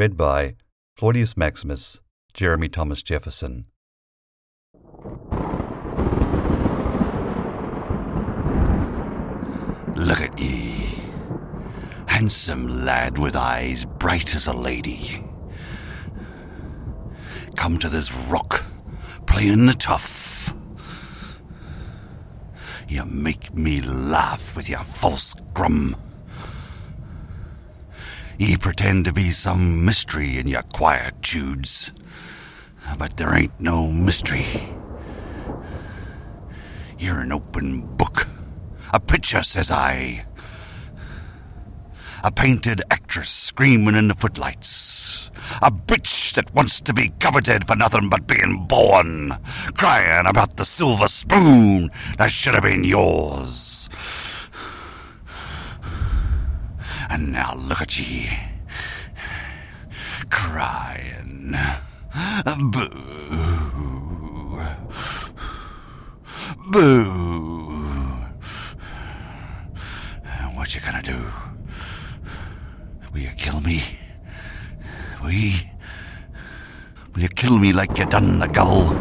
Read by Claudius Maximus, Jeremy Thomas Jefferson. Look at ye. Handsome lad with eyes bright as a lady. Come to this rock, playing the tough. You make me laugh with your false grum. Ye pretend to be some mystery in your quietudes, but there ain't no mystery. You're an open book. A picture, says I. A painted actress screaming in the footlights. A bitch that wants to be coveted for nothing but being born. Crying about the silver spoon that should have been yours. And now look at ye. Crying. Boo. Boo. What you gonna do? Will you kill me? Will ye? Will you kill me like you done the gull?